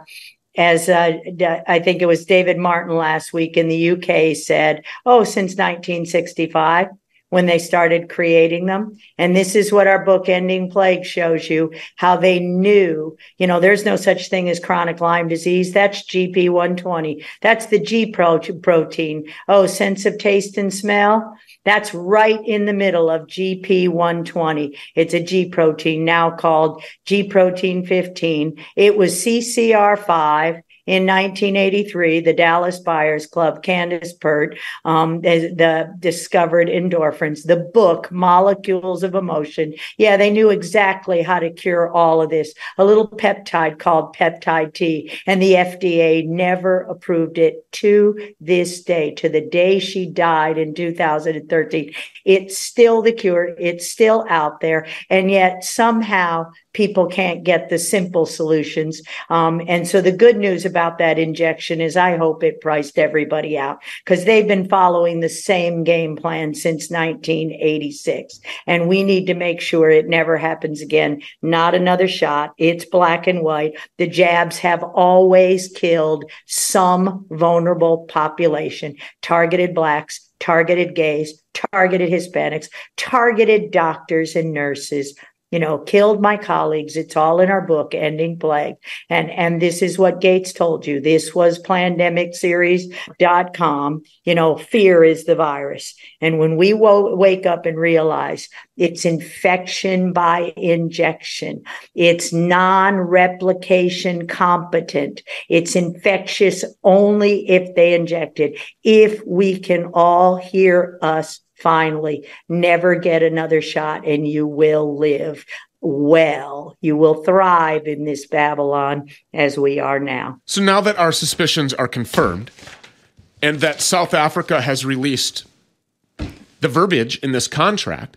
as uh, I think it was David Martin last week in the UK said, oh, since 1965 when they started creating them. And this is what our book Ending Plague shows you how they knew, you know, there's no such thing as chronic Lyme disease. That's GP120. That's the G protein. Oh, sense of taste and smell. That's right in the middle of GP120. It's a G protein now called G protein 15. It was CCR5 in 1983, the Dallas Buyers Club, Candace Pert, um, the, the, discovered endorphins, the book, Molecules of Emotion. Yeah, they knew exactly how to cure all of this. A little peptide called peptide T, and the FDA never approved it to this day, to the day she died in 2013. It's still the cure. It's still out there. And yet somehow people can't get the simple solutions. Um, and so the good news about that injection is I hope it priced everybody out because they've been following the same game plan since 1986. And we need to make sure it never happens again. Not another shot. It's black and white. The jabs have always killed some vulnerable population, targeted blacks, targeted gays, targeted Hispanics, targeted doctors and nurses you know, killed my colleagues. It's all in our book, Ending Plague. And, and this is what Gates told you. This was pandemicseries.com. You know, fear is the virus. And when we wo- wake up and realize it's infection by injection, it's non-replication competent. It's infectious only if they inject it. If we can all hear us finally never get another shot and you will live well. You will thrive in this Babylon as we are now. So now that our suspicions are confirmed and that South Africa has released the verbiage in this contract,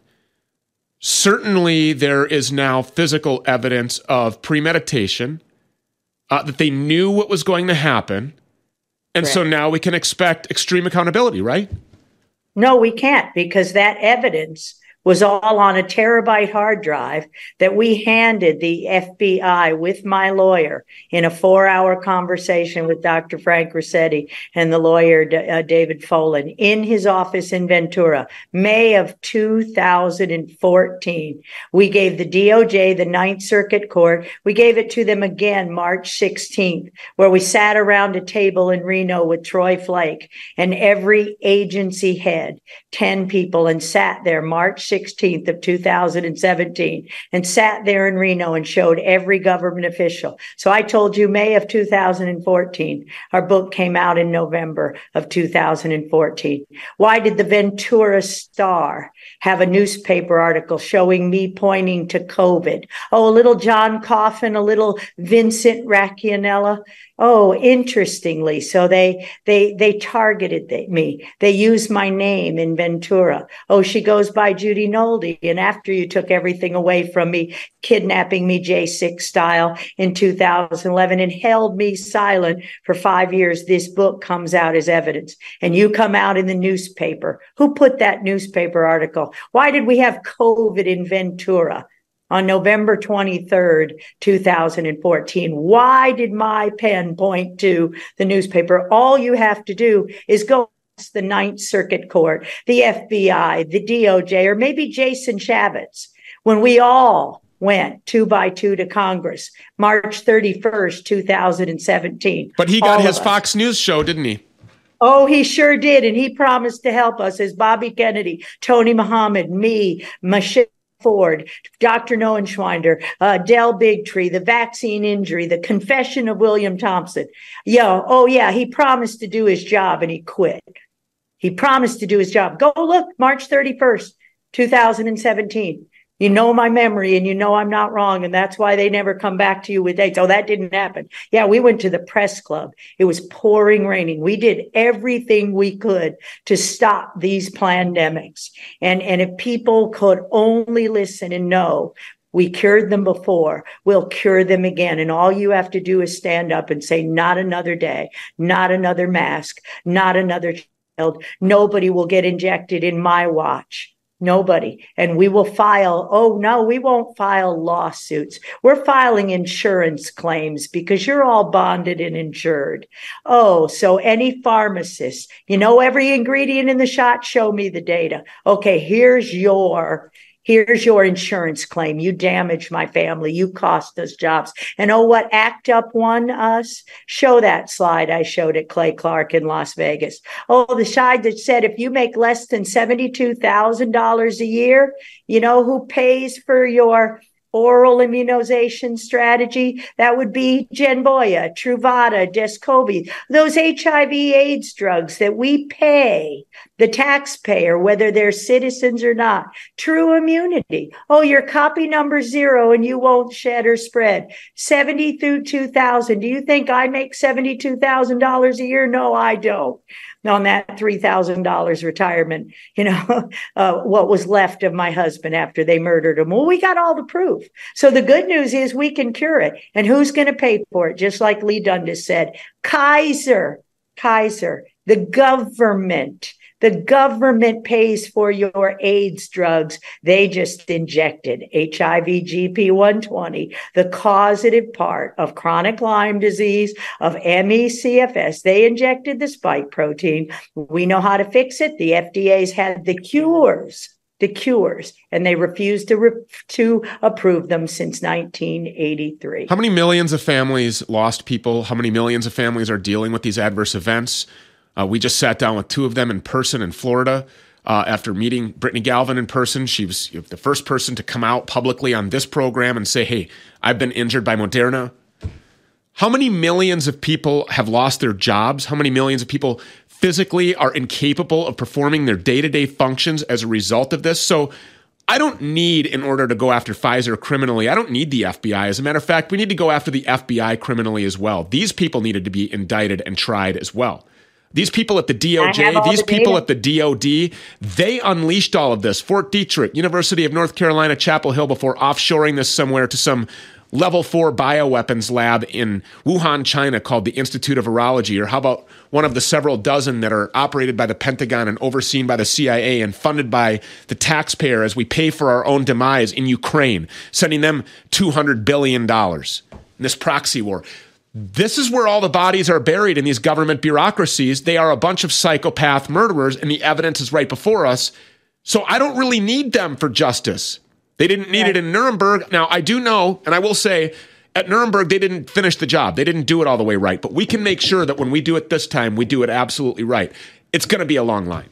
certainly there is now physical evidence of premeditation, uh, that they knew what was going to happen. And Correct. so now we can expect extreme accountability, right? No, we can't because that evidence was all on a terabyte hard drive that we handed the FBI with my lawyer in a four hour conversation with Dr. Frank Ruscetti and the lawyer uh, David Folan in his office in Ventura, May of 2014. We gave the DOJ, the Ninth Circuit Court, we gave it to them again March 16th, where we sat around a table in Reno with Troy Flake and every agency head, 10 people, and sat there March 16th of 2017 and sat there in Reno and showed every government official. So I told you May of 2014. Our book came out in November of 2014. Why did the Ventura Star have a newspaper article showing me pointing to COVID? Oh, a little John Coffin, a little Vincent Racaniello. Oh, interestingly, so they they they targeted me. They used my name in Ventura. Oh, she goes by Judy Nolde, and after you took everything away from me, kidnapping me J6 style in 2011 and held me silent for five years, this book comes out as evidence. And you come out in the newspaper. Who put that newspaper article? Why did we have COVID in Ventura? on November 23rd, 2014. Why did my pen point to the newspaper? All you have to do is go the Ninth Circuit Court, the FBI, the DOJ, or maybe Jason Chaffetz, when we all went two by two to Congress, March 31st, 2017. But he got his Fox News show, didn't he? Oh, he sure did. And he promised to help us as Bobby Kennedy, Tony Muhammad, me, Michelle Ford, Dr. Neuenschwander, uh, Del Bigtree, the vaccine injury, the confession of William Thompson. Yo, oh yeah, he promised to do his job and he quit. He promised to do his job. Go look, March 31st, 2017. You know my memory and you know I'm not wrong. And that's why they never come back to you with dates. Oh, that didn't happen. Yeah, we went to the press club. It was pouring raining. We did everything we could to stop these pandemics. And, and if people could only listen and know we cured them before. We'll cure them again. And all you have to do is stand up and say, not another day, not another mask, not another. Nobody will get injected in my watch. Nobody. And we will file, oh no, we won't file lawsuits. We're filing insurance claims because you're all bonded and insured. Oh, so any pharmacist, you know every ingredient in the shot, show me the data. Okay, here's your Here's your insurance claim. You damaged my family. You cost us jobs. And oh, what ACT UP won us? Show that slide I showed at Clay Clark in Las Vegas. Oh, the side that said if you make less than $72,000 a year, you know who pays for your oral immunization strategy, that would be Genvoya, Truvada, Descovy, those HIV AIDS drugs that we pay the taxpayer, whether they're citizens or not. True immunity. Oh, your copy number zero and you won't shed or spread. 70 through 2000. Do you think I make $72,000 a year? No, I don't on that $3,000 retirement, you know, uh, what was left of my husband after they murdered him. Well, we got all the proof. So the good news is we can cure it. And who's going to pay for it? Just like Lee Dundas said, Kaiser, Kaiser, the government. The government pays for your AIDS drugs. They just injected HIV GP 120, the causative part of chronic Lyme disease, of ME/CFS. They injected the spike protein. We know how to fix it. The FDA's had the cures the cures, and they refused to re- to approve them since 1983. How many millions of families lost people? How many millions of families are dealing with these adverse events? Uh, we just sat down with two of them in person in Florida. Uh, after meeting Brittany Galvin in person, she was the first person to come out publicly on this program and say, Hey, I've been injured by Moderna. How many millions of people have lost their jobs? How many millions of people physically are incapable of performing their day to day functions as a result of this? So I don't need, in order to go after Pfizer criminally, I don't need the FBI. As a matter of fact, we need to go after the FBI criminally as well. These people needed to be indicted and tried as well. These people at the DOJ, these the people at the DOD, they unleashed all of this. Fort Detrick, University of North Carolina, Chapel Hill, before offshoring this somewhere to some level four bioweapons lab in Wuhan, China, called the Institute of Virology. Or how about one of the several dozen that are operated by the Pentagon and overseen by the CIA and funded by the taxpayer as we pay for our own demise in Ukraine, sending them $200 billion in this proxy war. This is where all the bodies are buried in these government bureaucracies. They are a bunch of psychopath murderers, and the evidence is right before us. So I don't really need them for justice. They didn't need it in Nuremberg. Now, I do know, and I will say, at Nuremberg, they didn't finish the job. They didn't do it all the way right. But we can make sure that when we do it this time, we do it absolutely right. It's going to be a long line.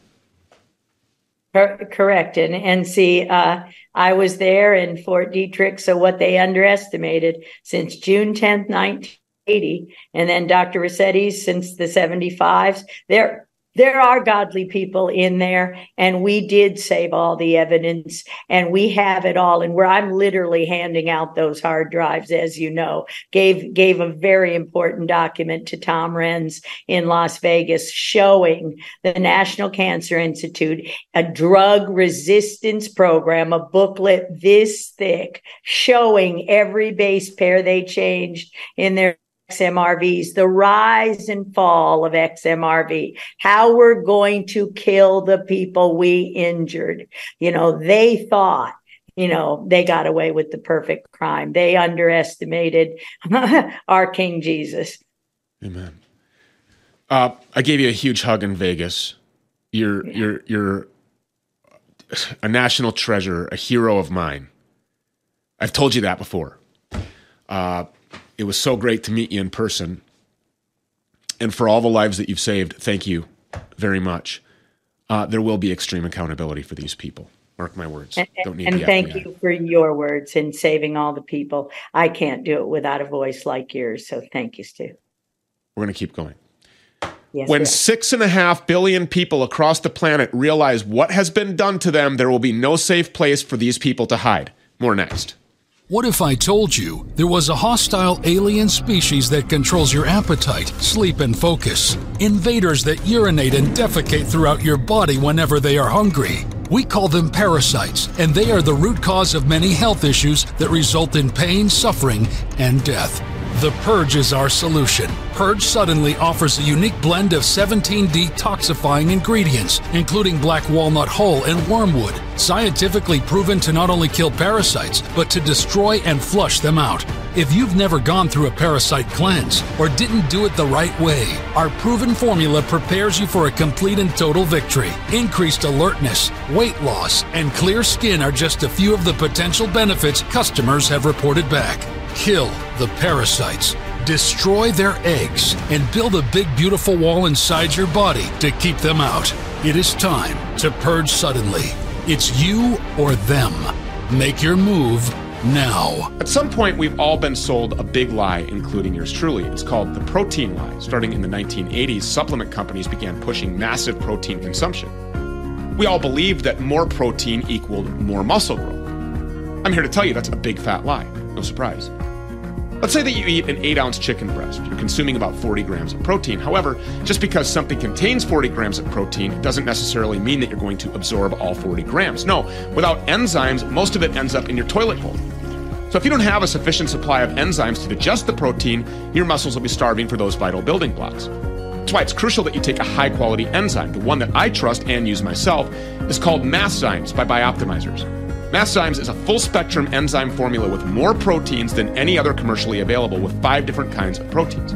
Correct. And, and see, uh, I was there in Fort Detrick. So what they underestimated since June 10th, 19. 80. And then Dr. Ruscetti since the 75s. There, there are godly people in there and we did save all the evidence and we have it all and where i'm literally handing out those hard drives as you know gave gave a very important document to tom renz in las vegas showing the national cancer institute a drug resistance program a booklet this thick showing every base pair they changed in their XMRVs, the rise and fall of XMRV, how we're going to kill the people we injured. You know, they thought you know, they got away with the perfect crime. They underestimated our King Jesus. Amen. Uh, I gave you a huge hug in Vegas. You're yeah. you're you're a national treasure, a hero of mine. I've told you that before. Uh, it was so great to meet you in person. And for all the lives that you've saved, thank you very much. Uh, there will be extreme accountability for these people. Mark my words. Don't need and thank you for your words in saving all the people. I can't do it without a voice like yours. So thank you, Stew. We're going to keep going. Yes, when yes. six and a half billion people across the planet realize what has been done to them, there will be no safe place for these people to hide. More next. What if I told you there was a hostile alien species that controls your appetite, sleep, and focus? Invaders that urinate and defecate throughout your body whenever they are hungry. We call them parasites, and they are the root cause of many health issues that result in pain, suffering, and death. The Purge is our solution. Purge Suddenly offers a unique blend of 17 detoxifying ingredients, including black walnut hull and wormwood, scientifically proven to not only kill parasites, but to destroy and flush them out. If you've never gone through a parasite cleanse or didn't do it the right way, our proven formula prepares you for a complete and total victory. Increased alertness, weight loss, and clear skin are just a few of the potential benefits customers have reported back. Kill the parasites, destroy their eggs, and build a big, beautiful wall inside your body to keep them out. It is time to purge suddenly. It's you or them. Make your move now. At some point, we've all been sold a big lie, including yours truly. It's called the protein lie. Starting in the 1980s, supplement companies began pushing massive protein consumption. We all believed that more protein equaled more muscle growth. I'm here to tell you that's a big fat lie. No surprise. Let's say that you eat an 8 ounce chicken breast. You're consuming about 40 grams of protein. However, just because something contains 40 grams of protein doesn't necessarily mean that you're going to absorb all 40 grams. No, without enzymes, most of it ends up in your toilet bowl. So if you don't have a sufficient supply of enzymes to digest the protein, your muscles will be starving for those vital building blocks. That's why it's crucial that you take a high quality enzyme. The one that I trust and use myself is called Masszymes by Bioptimizers. Masszymes is a full spectrum enzyme formula with more proteins than any other commercially available with five different kinds of proteins.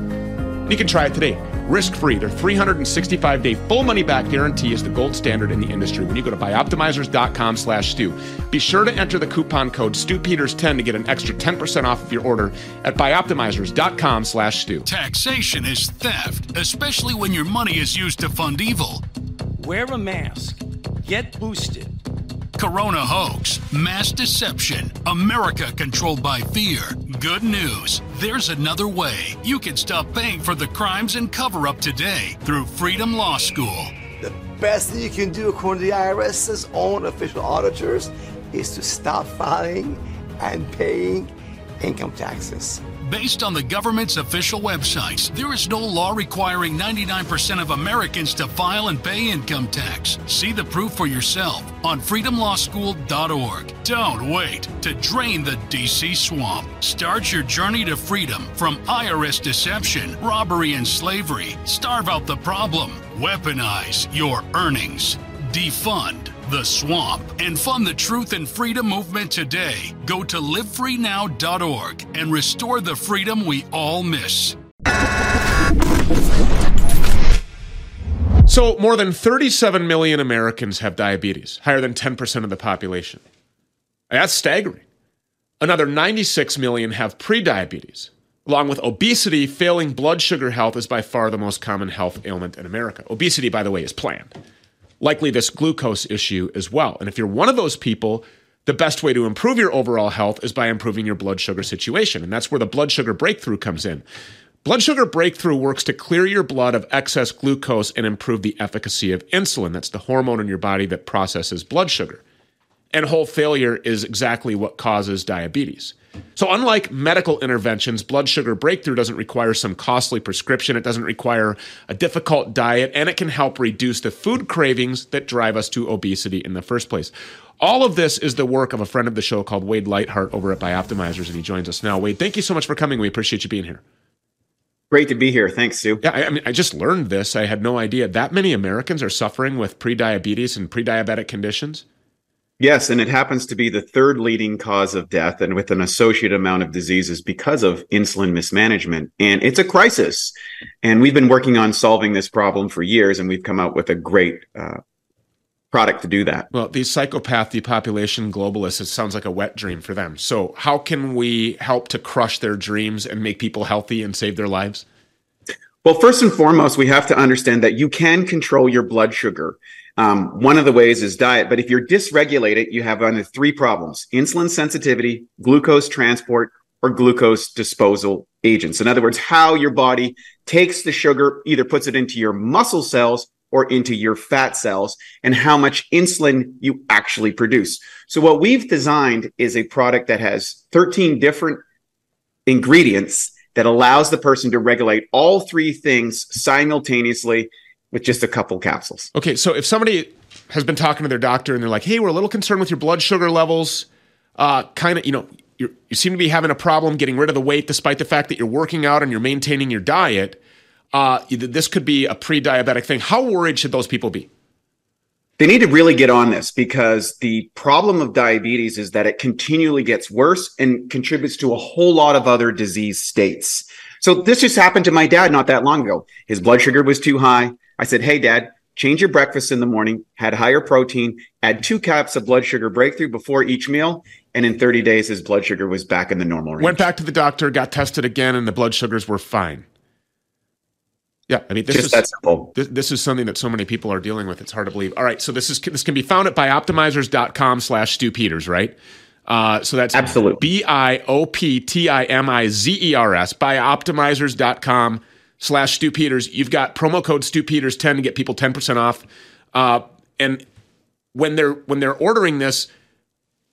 You can try it today, risk free. Their 365 day full money back guarantee is the gold standard in the industry. When you go to bioptimizers.com slash stew, be sure to enter the coupon code StewPeters10 to get an extra 10% off of your order at bioptimizers.com slash stew. Taxation is theft, especially when your money is used to fund evil. Wear a mask. Get boosted. Corona hoax, mass deception, America controlled by fear. Good news. There's another way. You can stop paying for the crimes and cover up today through Freedom Law School. The best thing you can do, according to the IRS's own official auditors, is to stop filing and paying income taxes. Based on the government's official websites, there is no law requiring 99% of Americans to file and pay income tax. See the proof for yourself on freedomlawschool.org. Don't wait to drain the DC swamp. Start your journey to freedom from IRS deception, robbery, and slavery. Starve out the problem. Weaponize your earnings. Defund the swamp and fund the truth and freedom movement today. Go to livefreenow.org and restore the freedom we all miss. So, more than 37 million Americans have diabetes, higher than 10% of the population. That's staggering. Another 96 million have prediabetes. Along with obesity, failing blood sugar health is by far the most common health ailment in America. Obesity, by the way, is planned. Likely this glucose issue as well. And if you're one of those people, the best way to improve your overall health is by improving your blood sugar situation. And that's where the blood sugar breakthrough comes in. Blood sugar breakthrough works to clear your blood of excess glucose and improve the efficacy of insulin. That's the hormone in your body that processes blood sugar. And whole failure is exactly what causes diabetes. So, unlike medical interventions, blood sugar breakthrough doesn't require some costly prescription. It doesn't require a difficult diet, and it can help reduce the food cravings that drive us to obesity in the first place. All of this is the work of a friend of the show called Wade Lightheart over at Bioptimizers, and he joins us now. Wade, thank you so much for coming. We appreciate you being here. Great to be here. Thanks, Sue. Yeah, I, I mean, I just learned this. I had no idea. That many Americans are suffering with prediabetes and prediabetic conditions. Yes, and it happens to be the third leading cause of death and with an associated amount of diseases because of insulin mismanagement. And it's a crisis. And we've been working on solving this problem for years, and we've come out with a great uh, product to do that. Well, these psychopath depopulation globalists, it sounds like a wet dream for them. So, how can we help to crush their dreams and make people healthy and save their lives? Well, first and foremost, we have to understand that you can control your blood sugar. Um, one of the ways is diet, but if you're dysregulated, you have one of three problems insulin sensitivity, glucose transport, or glucose disposal agents. In other words, how your body takes the sugar, either puts it into your muscle cells or into your fat cells, and how much insulin you actually produce. So, what we've designed is a product that has 13 different ingredients that allows the person to regulate all three things simultaneously with just a couple capsules. Okay, so if somebody has been talking to their doctor and they're like, "Hey, we're a little concerned with your blood sugar levels," uh, kind of, you know, you seem to be having a problem getting rid of the weight, despite the fact that you're working out and you're maintaining your diet. Uh, this could be a pre-diabetic thing. How worried should those people be? They need to really get on this because the problem of diabetes is that it continually gets worse and contributes to a whole lot of other disease states. So this just happened to my dad not that long ago. His blood sugar was too high. I said, Hey, dad, change your breakfast in the morning, had higher protein, add two caps of blood sugar breakthrough before each meal. And in 30 days, his blood sugar was back in the normal range. Went back to the doctor, got tested again, and the blood sugars were fine. Yeah, I mean, this Just is that simple. This, this is something that so many people are dealing with. It's hard to believe. All right, so this is this can be found at bioptimizers.com slash Stew Peters, right? Uh, so that's absolutely B I O P T I M I Z E R S, bioptimizers.com slash Stew Peters. You've got promo code Stew Peters 10 to get people 10% off. Uh, and when they're when they're ordering this,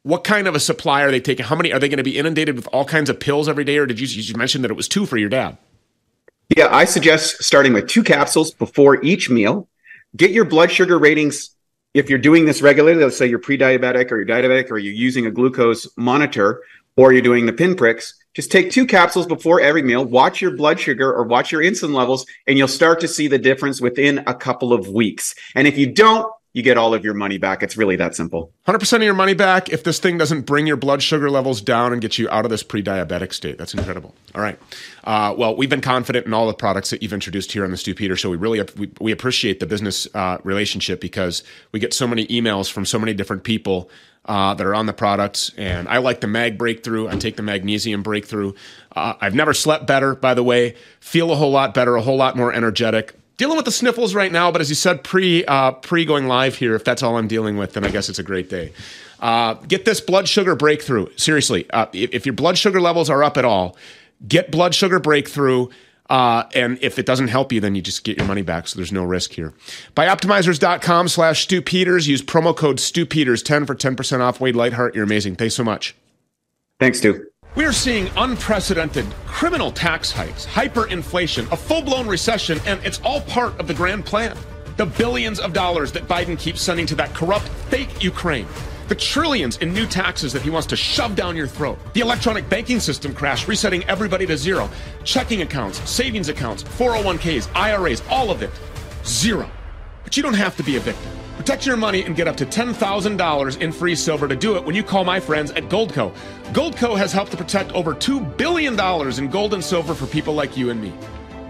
what kind of a supply are they taking? How many are they going to be inundated with all kinds of pills every day? Or did you, you mention that it was two for your dad? Yeah, I suggest starting with two capsules before each meal. Get your blood sugar ratings. If you're doing this regularly, let's say you're pre-diabetic or you're diabetic or you're using a glucose monitor or you're doing the pinpricks, just take two capsules before every meal, watch your blood sugar or watch your insulin levels, and you'll start to see the difference within a couple of weeks. And if you don't, you get all of your money back. It's really that simple. 100% of your money back if this thing doesn't bring your blood sugar levels down and get you out of this pre diabetic state. That's incredible. All right. Uh, well, we've been confident in all the products that you've introduced here on the Stew Peter Show. We really we, we appreciate the business uh, relationship because we get so many emails from so many different people uh, that are on the products. And I like the mag breakthrough. I take the magnesium breakthrough. Uh, I've never slept better, by the way. Feel a whole lot better, a whole lot more energetic dealing with the sniffles right now, but as you said pre uh, pre going live here, if that's all I'm dealing with, then I guess it's a great day. Uh, get this blood sugar breakthrough. Seriously, uh, if, if, your blood sugar levels are up at all, get blood sugar breakthrough. Uh, and if it doesn't help you, then you just get your money back. So there's no risk here. Bioptimizers.com slash Stew Peters. Use promo code Stew Peters 10 for 10% off. Wade Lightheart, you're amazing. Thanks so much. Thanks, Stew. We're seeing unprecedented criminal tax hikes, hyperinflation, a full blown recession, and it's all part of the grand plan. The billions of dollars that Biden keeps sending to that corrupt, fake Ukraine. The trillions in new taxes that he wants to shove down your throat. The electronic banking system crash, resetting everybody to zero. Checking accounts, savings accounts, 401ks, IRAs, all of it. Zero. But you don't have to be a victim. Protect your money and get up to $10,000 in free silver to do it when you call my friends at Goldco. Goldco has helped to protect over $2 billion in gold and silver for people like you and me.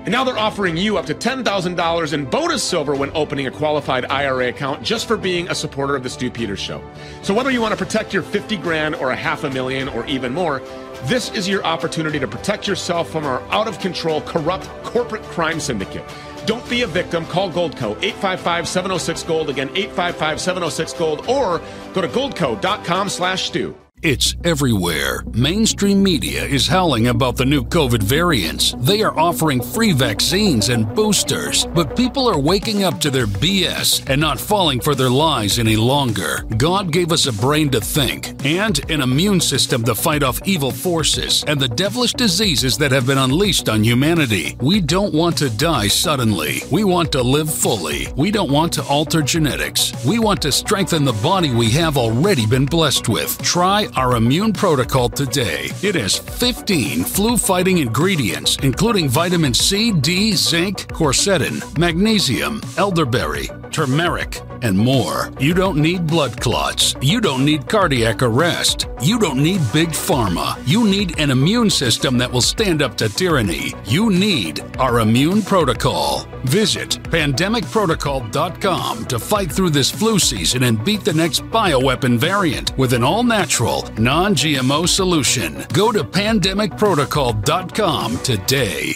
And now they're offering you up to $10,000 in bonus silver when opening a qualified IRA account just for being a supporter of the Stew Peters Show. So whether you want to protect your 50 grand or a half a million or even more, this is your opportunity to protect yourself from our out of control, corrupt corporate crime syndicate. Don't be a victim. Call Goldco 855 706 Gold. Again, 855 706 Gold. Or go to goldco.com slash Stew. It's everywhere. Mainstream media is howling about the new COVID variants. They are offering free vaccines and boosters, but people are waking up to their BS and not falling for their lies any longer. God gave us a brain to think and an immune system to fight off evil forces and the devilish diseases that have been unleashed on humanity. We don't want to die suddenly. We want to live fully. We don't want to alter genetics. We want to strengthen the body we have already been blessed with. Try our immune protocol today. It has 15 flu fighting ingredients, including vitamin C, D, zinc, quercetin, magnesium, elderberry, turmeric, and more. You don't need blood clots. You don't need cardiac arrest. You don't need big pharma. You need an immune system that will stand up to tyranny. You need our immune protocol. Visit pandemicprotocol.com to fight through this flu season and beat the next bioweapon variant with an all natural, non GMO solution. Go to pandemicprotocol.com today.